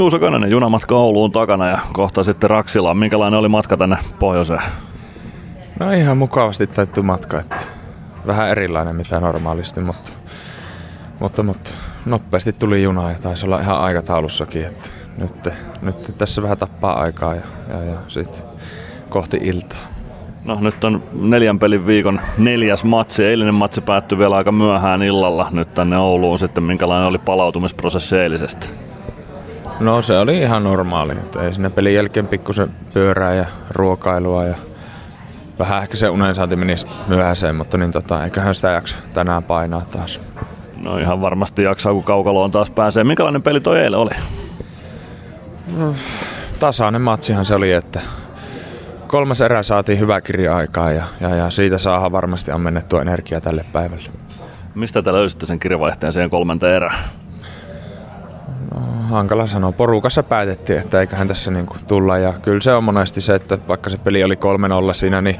Juuso Könönen, junamatka Ouluun takana ja kohta sitten Raksilaan. Minkälainen oli matka tänne pohjoiseen? No ihan mukavasti täytyy matka, että vähän erilainen mitä normaalisti, mutta, mutta, mutta nopeasti tuli juna ja taisi olla ihan aikataulussakin, että nyt, nyt tässä vähän tappaa aikaa ja, ja, ja sitten kohti iltaa. No nyt on neljän pelin viikon neljäs matsi. Eilinen matsi päättyi vielä aika myöhään illalla nyt tänne Ouluun sitten. Minkälainen oli palautumisprosessi eilisestä? No se oli ihan normaali. Että ei sinne pelin jälkeen pikkusen pyörää ja ruokailua ja vähän ehkä se unen saati menisi myöhäiseen, mutta niin tota, eiköhän sitä jaksa tänään painaa taas. No ihan varmasti jaksaa, kun kaukaloon taas pääsee. Minkälainen peli toi eilen oli? No, tasainen matsihan se oli, että kolmas erä saatiin hyvä kirja aikaa ja, ja, ja siitä saadaan varmasti ammennettua energiaa tälle päivälle. Mistä te löysitte sen kirjavaihteen siihen kolmanta erään? Hankala sanoa. Porukassa päätettiin, että eiköhän tässä niinku tulla. Ja kyllä se on monesti se, että vaikka se peli oli 3-0 siinä, niin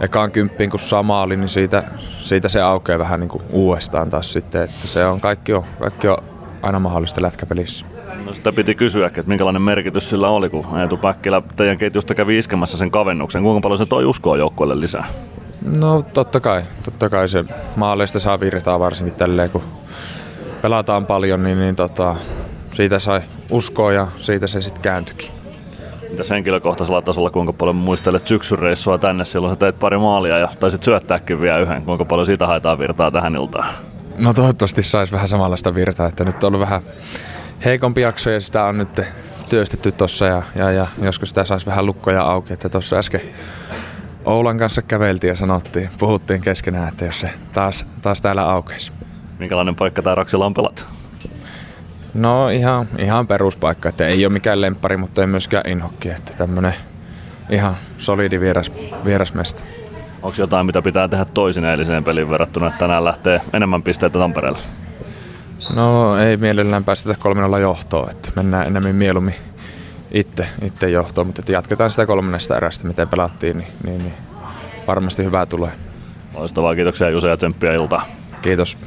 ekaan kymppiin kun sama oli, niin siitä, siitä se aukeaa vähän niinku uudestaan taas sitten. Että se on kaikki, on, kaikki on aina mahdollista lätkäpelissä. No sitä piti kysyä, että minkälainen merkitys sillä oli, kun Eetu Päkkilä teidän ketjusta kävi iskemässä sen kavennuksen. Kuinka paljon se toi uskoa joukkueelle lisää? No totta kai, totta kai se maaleista saa virtaa varsinkin tälleen, kun pelataan paljon, niin, niin tota, siitä sai uskoa ja siitä se sitten kääntyikin. Mitä henkilökohtaisella tasolla, kuinka paljon muistelet syksyn reissua tänne, silloin sä teit pari maalia ja taisit syöttääkin vielä yhden. Kuinka paljon siitä haetaan virtaa tähän iltaan? No toivottavasti saisi vähän samanlaista virtaa, että nyt on ollut vähän heikompi jakso ja sitä on nyt työstetty tossa ja, ja, ja joskus sitä saisi vähän lukkoja auki, että tuossa äsken Oulan kanssa käveltiin ja sanottiin, puhuttiin keskenään, että jos se taas, taas täällä aukeisi. Minkälainen paikka tämä Raksila on pelata? No ihan, ihan peruspaikka, että ei ole mikään lemppari, mutta ei myöskään inhokki, että tämmönen ihan solidi vieras, vierasmesta. Onko jotain, mitä pitää tehdä toisin eiliseen peliin verrattuna, että tänään lähtee enemmän pisteitä Tampereelle? No ei mielellään päästetä 3 johtoon, että mennään enemmän mieluummin itse, itse johtoon, mutta että jatketaan sitä kolmannesta erästä, miten pelattiin, niin, niin, niin varmasti hyvää tulee. Loistavaa, kiitoksia Juse ja tsemppiä iltaa. Kiitos.